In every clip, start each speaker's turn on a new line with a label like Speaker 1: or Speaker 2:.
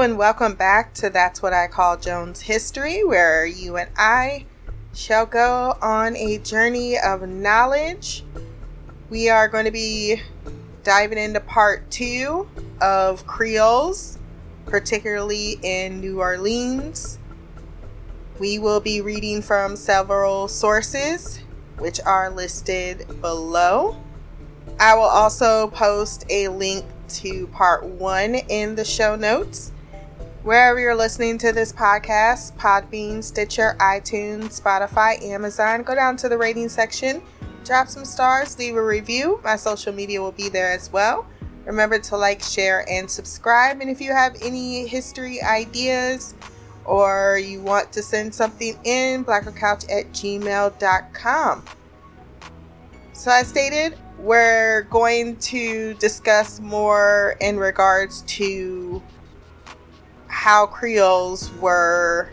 Speaker 1: And welcome back to That's What I Call Jones History, where you and I shall go on a journey of knowledge. We are going to be diving into part two of Creoles, particularly in New Orleans. We will be reading from several sources, which are listed below. I will also post a link to part one in the show notes. Wherever you're listening to this podcast Podbean, Stitcher, iTunes, Spotify, Amazon go down to the rating section, drop some stars, leave a review. My social media will be there as well. Remember to like, share, and subscribe. And if you have any history ideas or you want to send something in, blackercouch at gmail.com. So, as stated, we're going to discuss more in regards to how Creoles were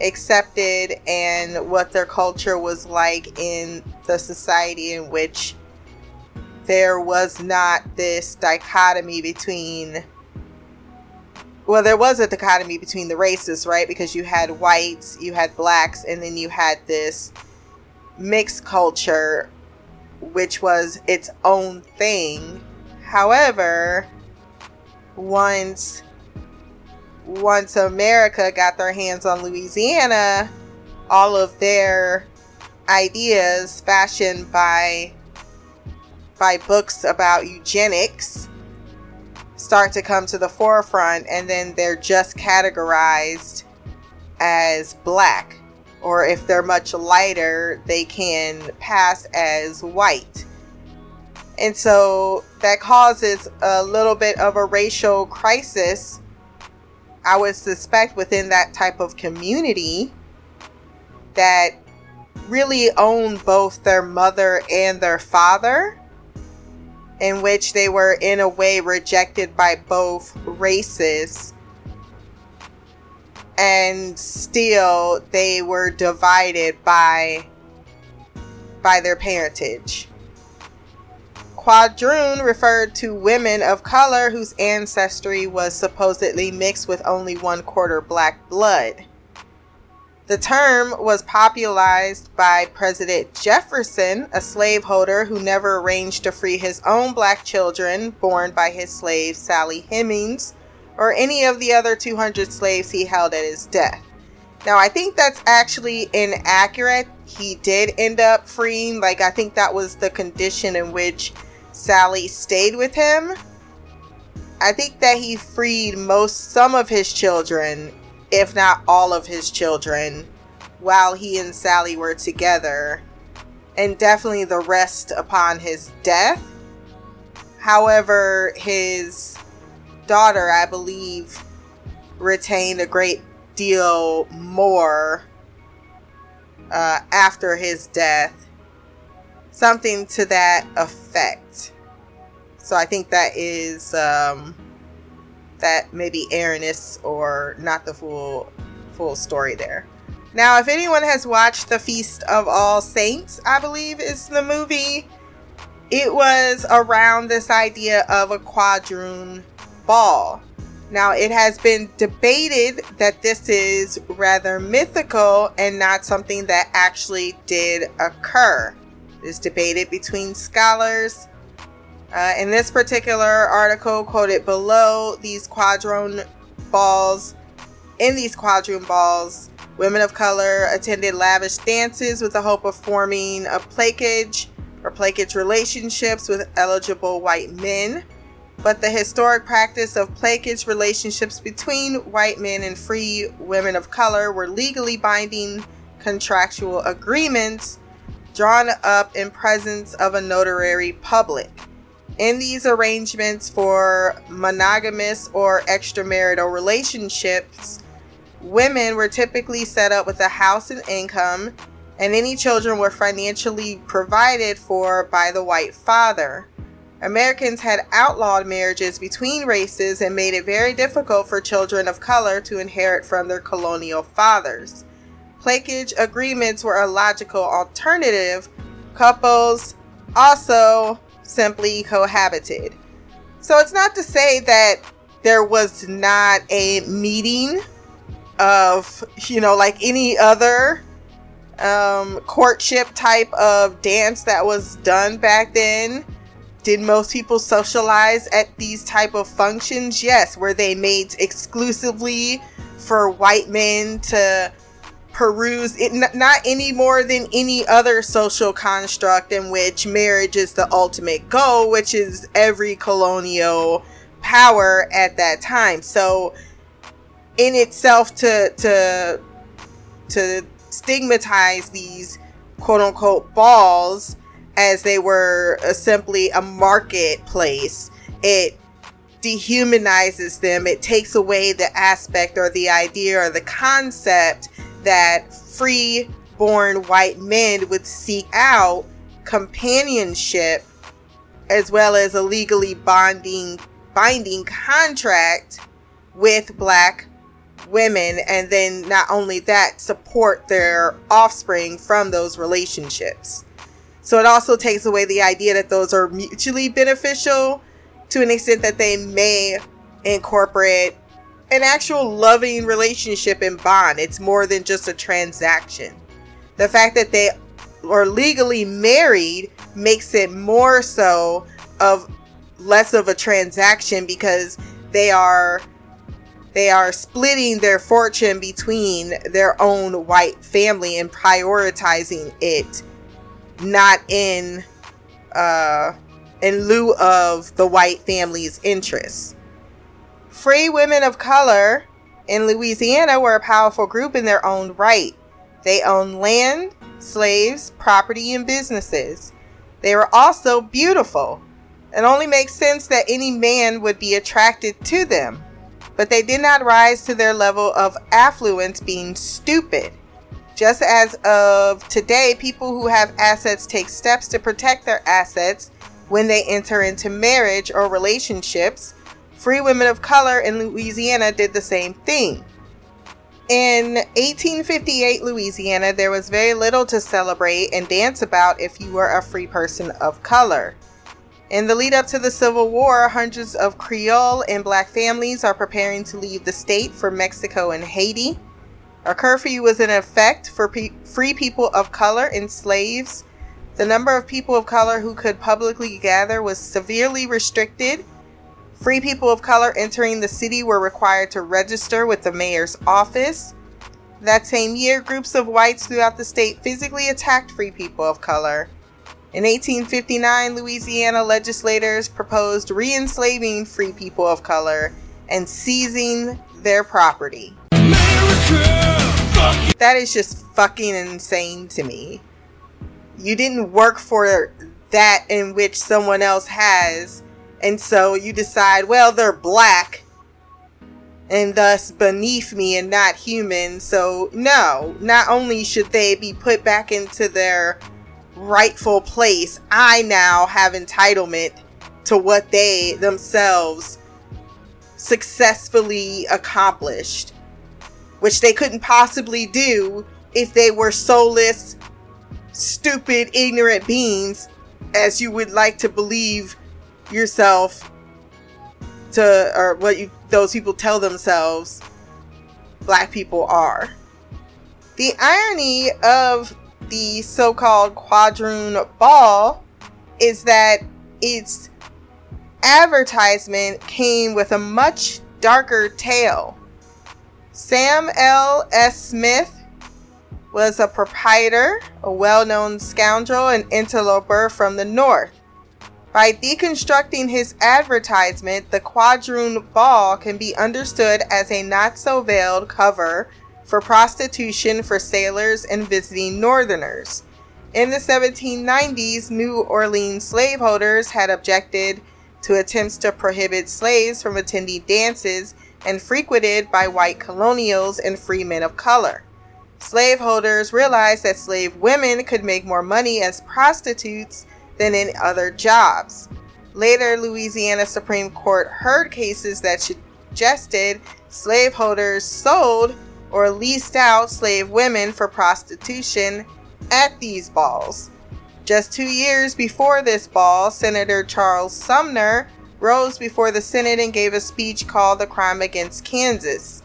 Speaker 1: accepted and what their culture was like in the society in which there was not this dichotomy between well there was a dichotomy between the races right? Because you had whites you had blacks and then you had this mixed culture which was its own thing. However once once america got their hands on louisiana all of their ideas fashioned by by books about eugenics start to come to the forefront and then they're just categorized as black or if they're much lighter they can pass as white. And so that causes a little bit of a racial crisis i would suspect within that type of community that really own both their mother and their father in which they were in a way rejected by both races. And still they were divided by by their parentage quadroon referred to women of color whose ancestry was supposedly mixed with only one quarter black blood the term was popularized by President Jefferson, a slaveholder who never arranged to free his own black children born by his slave Sally Hemings or any of the other 200 slaves he held at his death. Now, I think that's actually inaccurate. He did end up freeing, like, I think that was the condition in which Sally stayed with him. I think that he freed most, some of his children if not all of his children, while he and Sally were together, and definitely the rest upon his death. However, his daughter, I believe, retained a great deal more uh, after his death. Something to that effect. So I think that is um, that maybe Aaroness or not the full full story there. Now, if anyone has watched The Feast of All Saints, I believe is the movie, it was around this idea of a quadroon ball. Now, it has been debated that this is rather mythical and not something that actually did occur. It is debated between scholars uh, in this particular article, quoted below, these quadroon balls, in these quadroon balls, women of color attended lavish dances with the hope of forming a placage or placage relationships with eligible white men. But the historic practice of placage relationships between white men and free women of color were legally binding contractual agreements drawn up in presence of a notary public. In these arrangements for monogamous or extramarital relationships, women were typically set up with a house and income, and any children were financially provided for by the white father. Americans had outlawed marriages between races and made it very difficult for children of color to inherit from their colonial fathers. Placage agreements were a logical alternative. Couples also simply cohabited. So it's not to say that there was not a meeting of, you know, like any other um, courtship type of dance that was done back then. Did most people socialize at these type of functions? Yes. Were they made exclusively for white men to peruse it not any more than any other social construct in which marriage is the ultimate goal which is every colonial power at that time. So in itself to to to stigmatize these quote unquote balls as they were simply a marketplace it dehumanizes them. It takes away the aspect or the idea or the concept that free born white men would seek out companionship as well as a legally bonding binding contract with black women and then not only that support their offspring from those relationships. So it also takes away the idea that those are mutually beneficial to an extent that they may incorporate an actual loving relationship and bond. It's more than just a transaction. The fact that they are legally married makes it more so of less of a transaction because they are they are splitting their fortune between their own white family and prioritizing it not in uh in lieu of the white family's interests Free women of color in Louisiana were a powerful group in their own right. They owned land, slaves, property, and businesses. They were also beautiful. It only makes sense that any man would be attracted to them. But they did not rise to their level of affluence being stupid. Just as of today, people who have assets take steps to protect their assets when they enter into marriage or relationships Free women of color in Louisiana did the same thing. In 1858 Louisiana, there was very little to celebrate and dance about if you were a free person of color. In the lead up to the Civil War, hundreds of Creole and black families are preparing to leave the state for Mexico and Haiti. A curfew was in effect for pe- free people of color and slaves. The number of people of color who could publicly gather was severely restricted Free people of color entering the city were required to register with the mayor's office. That same year, groups of whites throughout the state physically attacked free people of color. In 1859, Louisiana legislators proposed re enslaving free people of color and seizing their property. America, that is just fucking insane to me. You didn't work for that in which someone else has and so you decide, well, they're black and thus beneath me and not human. So, no, not only should they be put back into their rightful place, I now have entitlement to what they themselves successfully accomplished, which they couldn't possibly do if they were soulless, stupid, ignorant beings, as you would like to believe yourself to or what you those people tell themselves black people are. The irony of the so-called quadroon ball is that its advertisement came with a much darker tale. Sam L. S. Smith was a proprietor, a well known scoundrel and interloper from the North. By deconstructing his advertisement, the quadroon ball can be understood as a not so veiled cover for prostitution for sailors and visiting northerners. In the 1790s, New Orleans slaveholders had objected to attempts to prohibit slaves from attending dances and frequented by white colonials and free men of color. Slaveholders realized that slave women could make more money as prostitutes than in other jobs. Later, Louisiana Supreme Court heard cases that suggested slaveholders sold or leased out slave women for prostitution at these balls. Just two years before this ball, Senator Charles Sumner rose before the Senate and gave a speech called The Crime Against Kansas.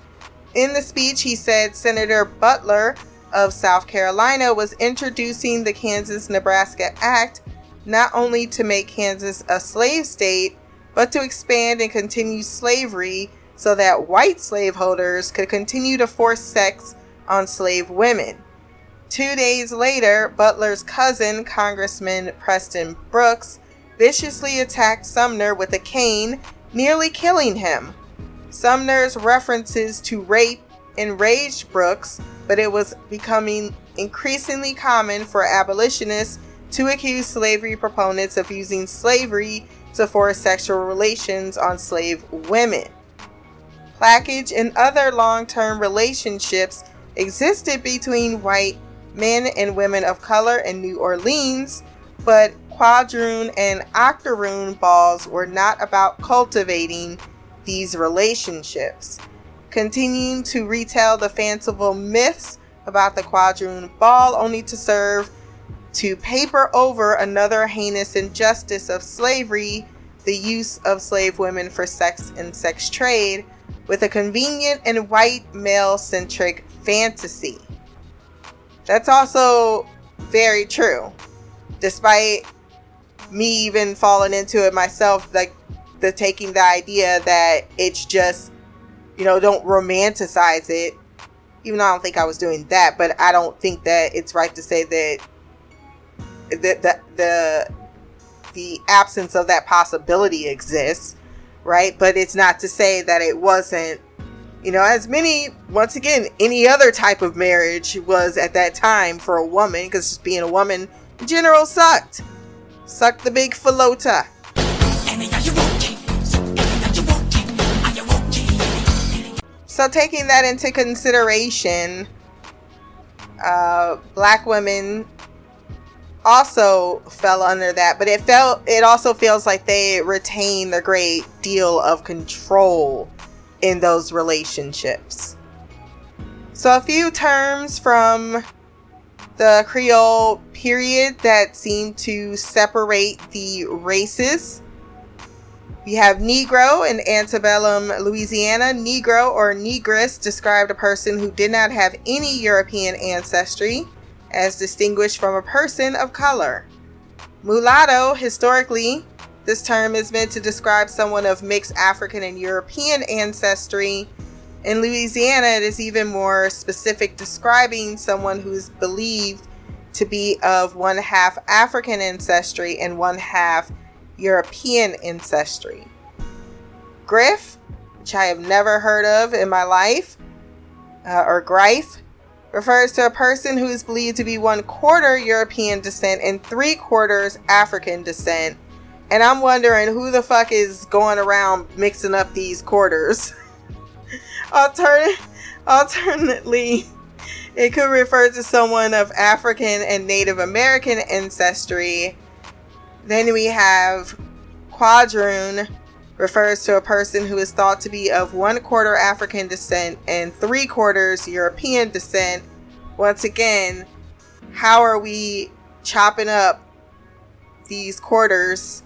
Speaker 1: In the speech, he said Senator Butler of South Carolina was introducing the Kansas Nebraska Act not only to make Kansas a slave state, but to expand and continue slavery so that white slaveholders could continue to force sex on slave women. Two days later, Butler's cousin, Congressman Preston Brooks, viciously attacked Sumner with a cane, nearly killing him. Sumner's references to rape enraged Brooks, but it was becoming increasingly common for abolitionists to accuse slavery proponents of using slavery to force sexual relations on slave women. Plaquage and other long term relationships existed between white men and women of color in New Orleans, but quadroon and octoroon balls were not about cultivating these relationships. Continuing to retell the fanciful myths about the quadroon ball only to serve to paper over another heinous injustice of slavery, the use of slave women for sex and sex trade, with a convenient and white male centric fantasy. That's also very true. Despite me even falling into it myself, like the taking the idea that it's just, you know, don't romanticize it. Even though I don't think I was doing that, but I don't think that it's right to say that the the the, the absence of that possibility exists, right? But it's not to say that it wasn't you know, as many, once again, any other type of marriage was at that time for a woman, because just being a woman in general sucked. Sucked the big falota. So, taking that into consideration, uh, black women also fell under that, but it felt it also feels like they retain a great deal of control in those relationships. So, a few terms from the Creole period that seem to separate the races. We have Negro in antebellum Louisiana. Negro or Negress described a person who did not have any European ancestry as distinguished from a person of color. Mulatto, historically, this term is meant to describe someone of mixed African and European ancestry. In Louisiana, it is even more specific, describing someone who is believed to be of one half African ancestry and one half European ancestry. Griff, which I have never heard of in my life, uh, or Grife, refers to a person who is believed to be one quarter European descent and three quarters African descent. And I'm wondering who the fuck is going around mixing up these quarters. Altern- alternately, it could refer to someone of African and Native American ancestry. Then we have quadroon, refers to a person who is thought to be of one quarter African descent and three quarters European descent. Once again, how are we chopping up these quarters?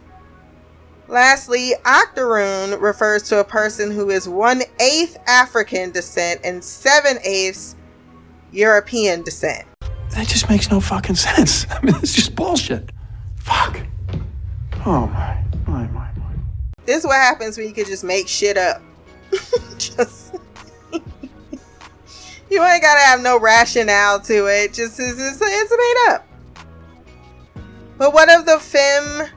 Speaker 1: Lastly, octoroon refers to a person who is one eighth African descent and seven eighths European descent.
Speaker 2: That just makes no fucking sense. I mean, it's just bullshit. Fuck. Oh my.
Speaker 1: This is what happens when you can just make shit up. just you ain't gotta have no rationale to it. Just it's, it's, it's made up. But what of the femme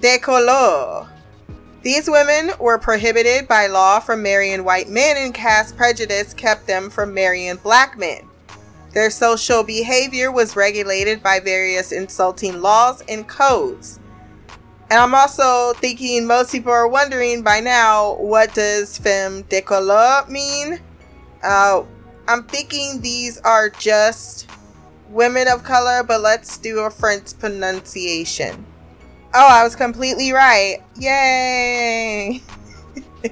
Speaker 1: de couleur? These women were prohibited by law from marrying white men, and caste prejudice kept them from marrying black men. Their social behavior was regulated by various insulting laws and codes. And I'm also thinking most people are wondering by now what does femme de couleur mean? Uh, I'm thinking these are just women of color, but let's do a French pronunciation. Oh, I was completely right. Yay!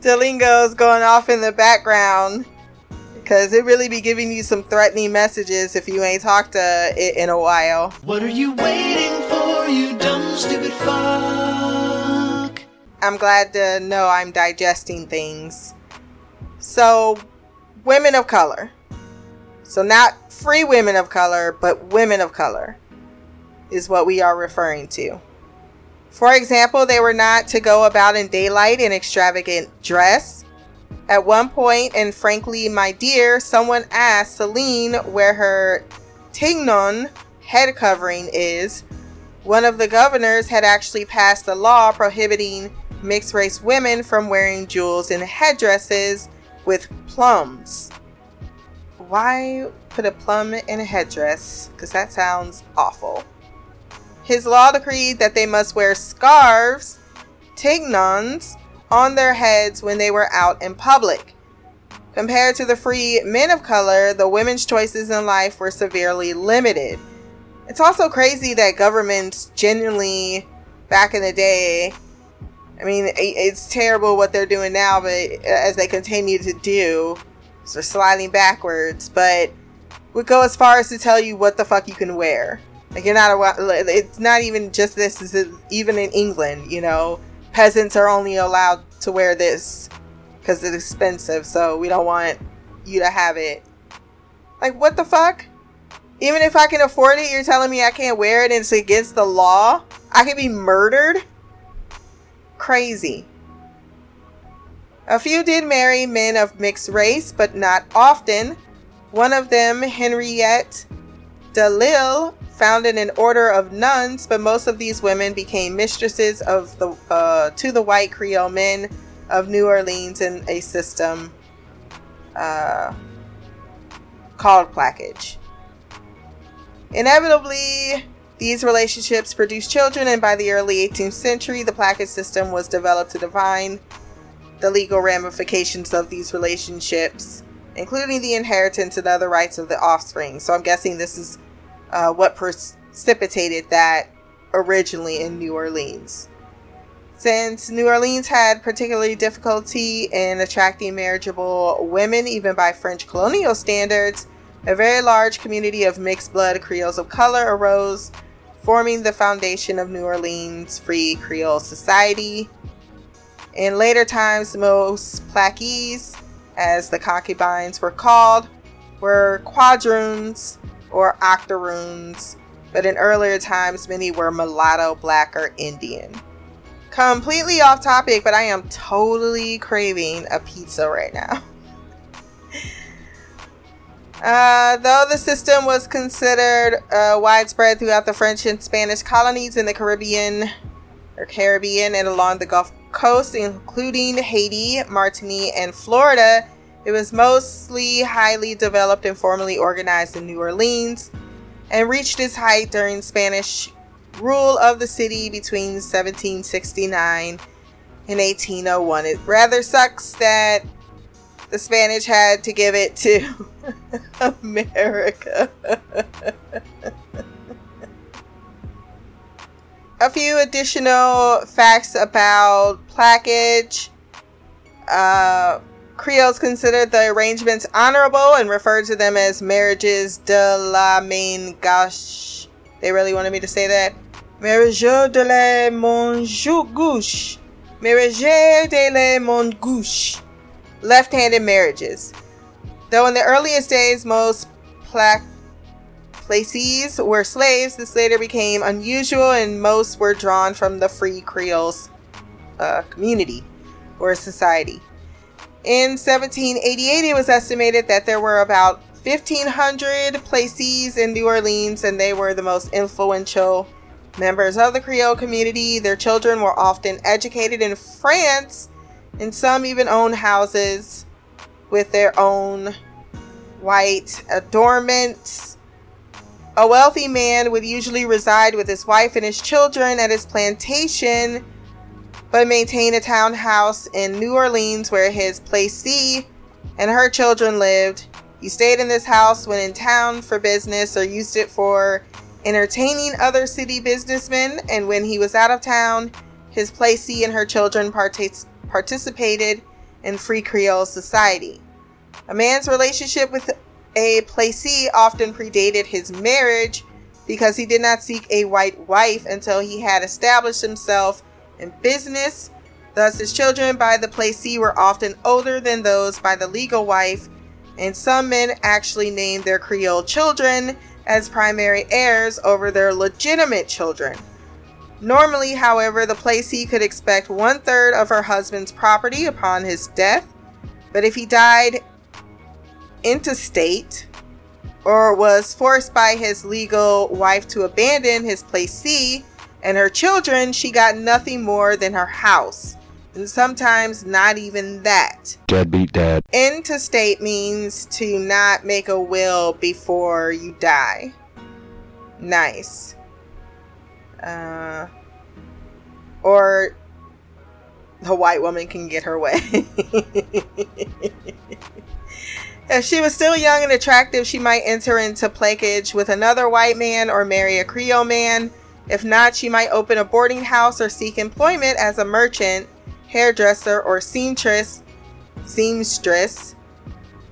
Speaker 1: Duolingo's going off in the background because it really be giving you some threatening messages if you ain't talked to it in a while.
Speaker 3: What are you waiting for, you dumb, stupid fuck?
Speaker 1: I'm glad to know I'm digesting things. So, women of color. So, not free women of color, but women of color is what we are referring to. For example, they were not to go about in daylight in extravagant dress. At one point, and frankly, my dear, someone asked Celine where her tignon head covering is. One of the governors had actually passed a law prohibiting mixed race women from wearing jewels and headdresses with plums. Why put a plum in a headdress? Because that sounds awful. His law decreed that they must wear scarves, tignons, on their heads when they were out in public. Compared to the free men of color, the women's choices in life were severely limited. It's also crazy that governments genuinely, back in the day, I mean, it's terrible what they're doing now, but uh, as they continue to do, so sliding backwards. But would go as far as to tell you what the fuck you can wear. Like you're not a. It's not even just this. Is even in England, you know, peasants are only allowed to wear this because it's expensive. So we don't want you to have it. Like what the fuck? Even if I can afford it, you're telling me I can't wear it and it's against the law? I could be murdered? Crazy. A few did marry men of mixed race, but not often. One of them, Henriette Delille, founded an order of nuns, but most of these women became mistresses of the uh, to the white Creole men of New Orleans in a system uh, called plaquage. Inevitably, these relationships produced children, and by the early 18th century, the plaquage system was developed to define the legal ramifications of these relationships, including the inheritance and other rights of the offspring. So I'm guessing this is uh, what precipitated that originally in New Orleans. Since New Orleans had particularly difficulty in attracting marriageable women, even by French colonial standards, a very large community of mixed blood Creoles of color arose, forming the foundation of New Orleans Free Creole Society. In later times, most plaqués, as the concubines were called, were quadroons or octoroons, but in earlier times, many were mulatto, black, or Indian. Completely off topic, but I am totally craving a pizza right now. Uh, though the system was considered uh, widespread throughout the French and Spanish colonies in the Caribbean or Caribbean and along the Gulf Coast, including Haiti, Martinique, and Florida, it was mostly highly developed and formally organized in New Orleans and reached its height during Spanish rule of the city between 1769 and 1801. It rather sucks that the Spanish had to give it to America. A few additional facts about plaquage. Uh, Creoles considered the arrangements honorable and referred to them as marriages de la main gauche. They really wanted me to say that. Marriage de la main gauche. Marriage de la main gauche left handed marriages. Though in the earliest days most placees were slaves, this later became unusual and most were drawn from the free Creoles uh, community or society. In 1788, it was estimated that there were about 1,500 placees in New Orleans, and they were the most influential members of the Creole community. Their children were often educated in France and some even own houses with their own white adornments. A wealthy man would usually reside with his wife and his children at his plantation, but maintained a townhouse in New Orleans where his placee and her children lived. He stayed in this house when in town for business or used it for entertaining other city businessmen, and when he was out of town, his placee and her children partic- participated in free Creole society. A man's relationship with a placee often predated his marriage because he did not seek a white wife until he had established himself in business Thus, his children by the placee were often older than those by the legal wife, and some men actually named their Creole children as primary heirs over their legitimate children. Normally, however, the placee could expect one third of her husband's property upon his death, but if he died intestate or was forced by his legal wife to abandon his placee and her children, she got nothing more than her house and sometimes not even that.
Speaker 3: Deadbeat dad.
Speaker 1: Intestate means to not make a will before you die. Nice. Uh, or the white woman can get her way. if she was still young and attractive, she might enter into plaguage with another white man or marry a Creole man. If not, she might open a boarding house or seek employment as a merchant hairdresser, or seamstress, seamstress,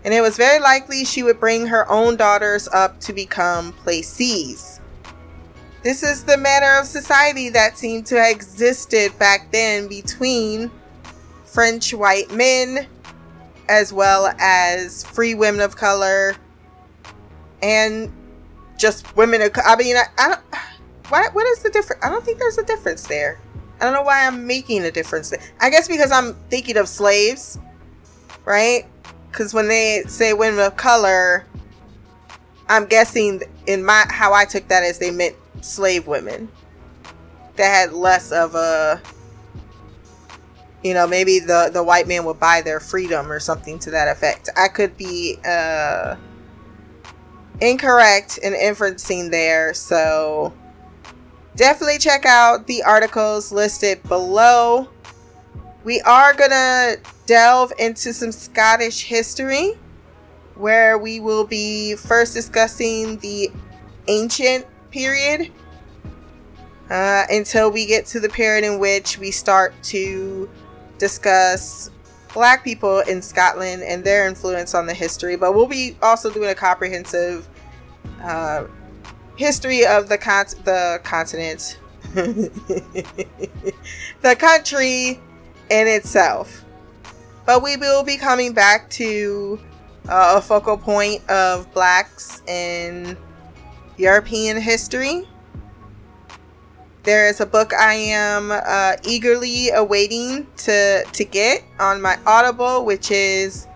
Speaker 1: and it was very likely she would bring her own daughters up to become placees. This is the manner of society that seemed to have existed back then between French white men as well as free women of color and just women of I mean I, I don't what what is the difference? I don't think there's a difference there. I don't know why I'm making a difference. I guess because I'm thinking of slaves, right? Because when they say women of color, I'm guessing in my how I took that as they meant slave women that had less of a, you know, maybe the the white man would buy their freedom or something to that effect. I could be uh, incorrect in inferencing there, so definitely check out the articles listed below. We are going to delve into some Scottish history where we will be first discussing the ancient period uh, until we get to the period in which we start to discuss black people in Scotland and their influence on the history. But we'll be also doing a comprehensive uh, history of the con- the continent, the country in itself. But we will be coming back to uh, a focal point of blacks in European history. There is a book I am uh, eagerly awaiting to to get on my Audible, which is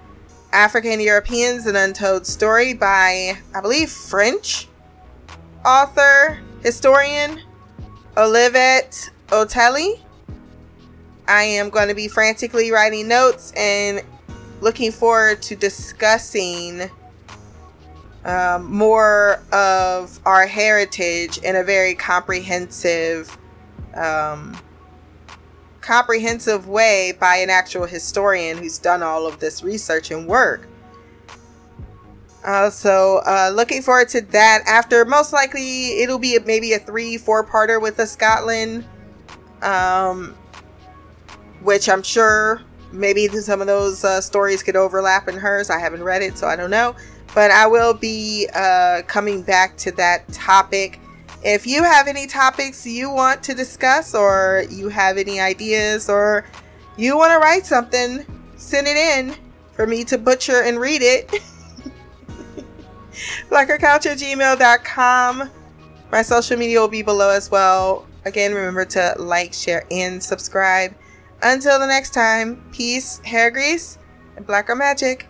Speaker 1: African Europeans: An Untold Story by I believe French author, historian, Olivette Otele. I am going to be frantically writing notes and looking forward to discussing um, more of our heritage in a very comprehensive, um, comprehensive way by an actual historian who's done all of this research and work. Uh, so uh, looking forward to that. After most likely it'll be maybe a three, four parter with the Scotland, um, which I'm sure maybe some of those uh, stories could overlap in hers. I haven't read it, so I don't know. But I will be uh, coming back to that topic. If you have any topics you want to discuss, or you have any ideas, or you want to write something, send it in for me to butcher and read it. blackercouch at gmail.com. My social media will be below as well. Again, remember to like, share, and subscribe. Until the next time, peace, hair grease, and blacker magic.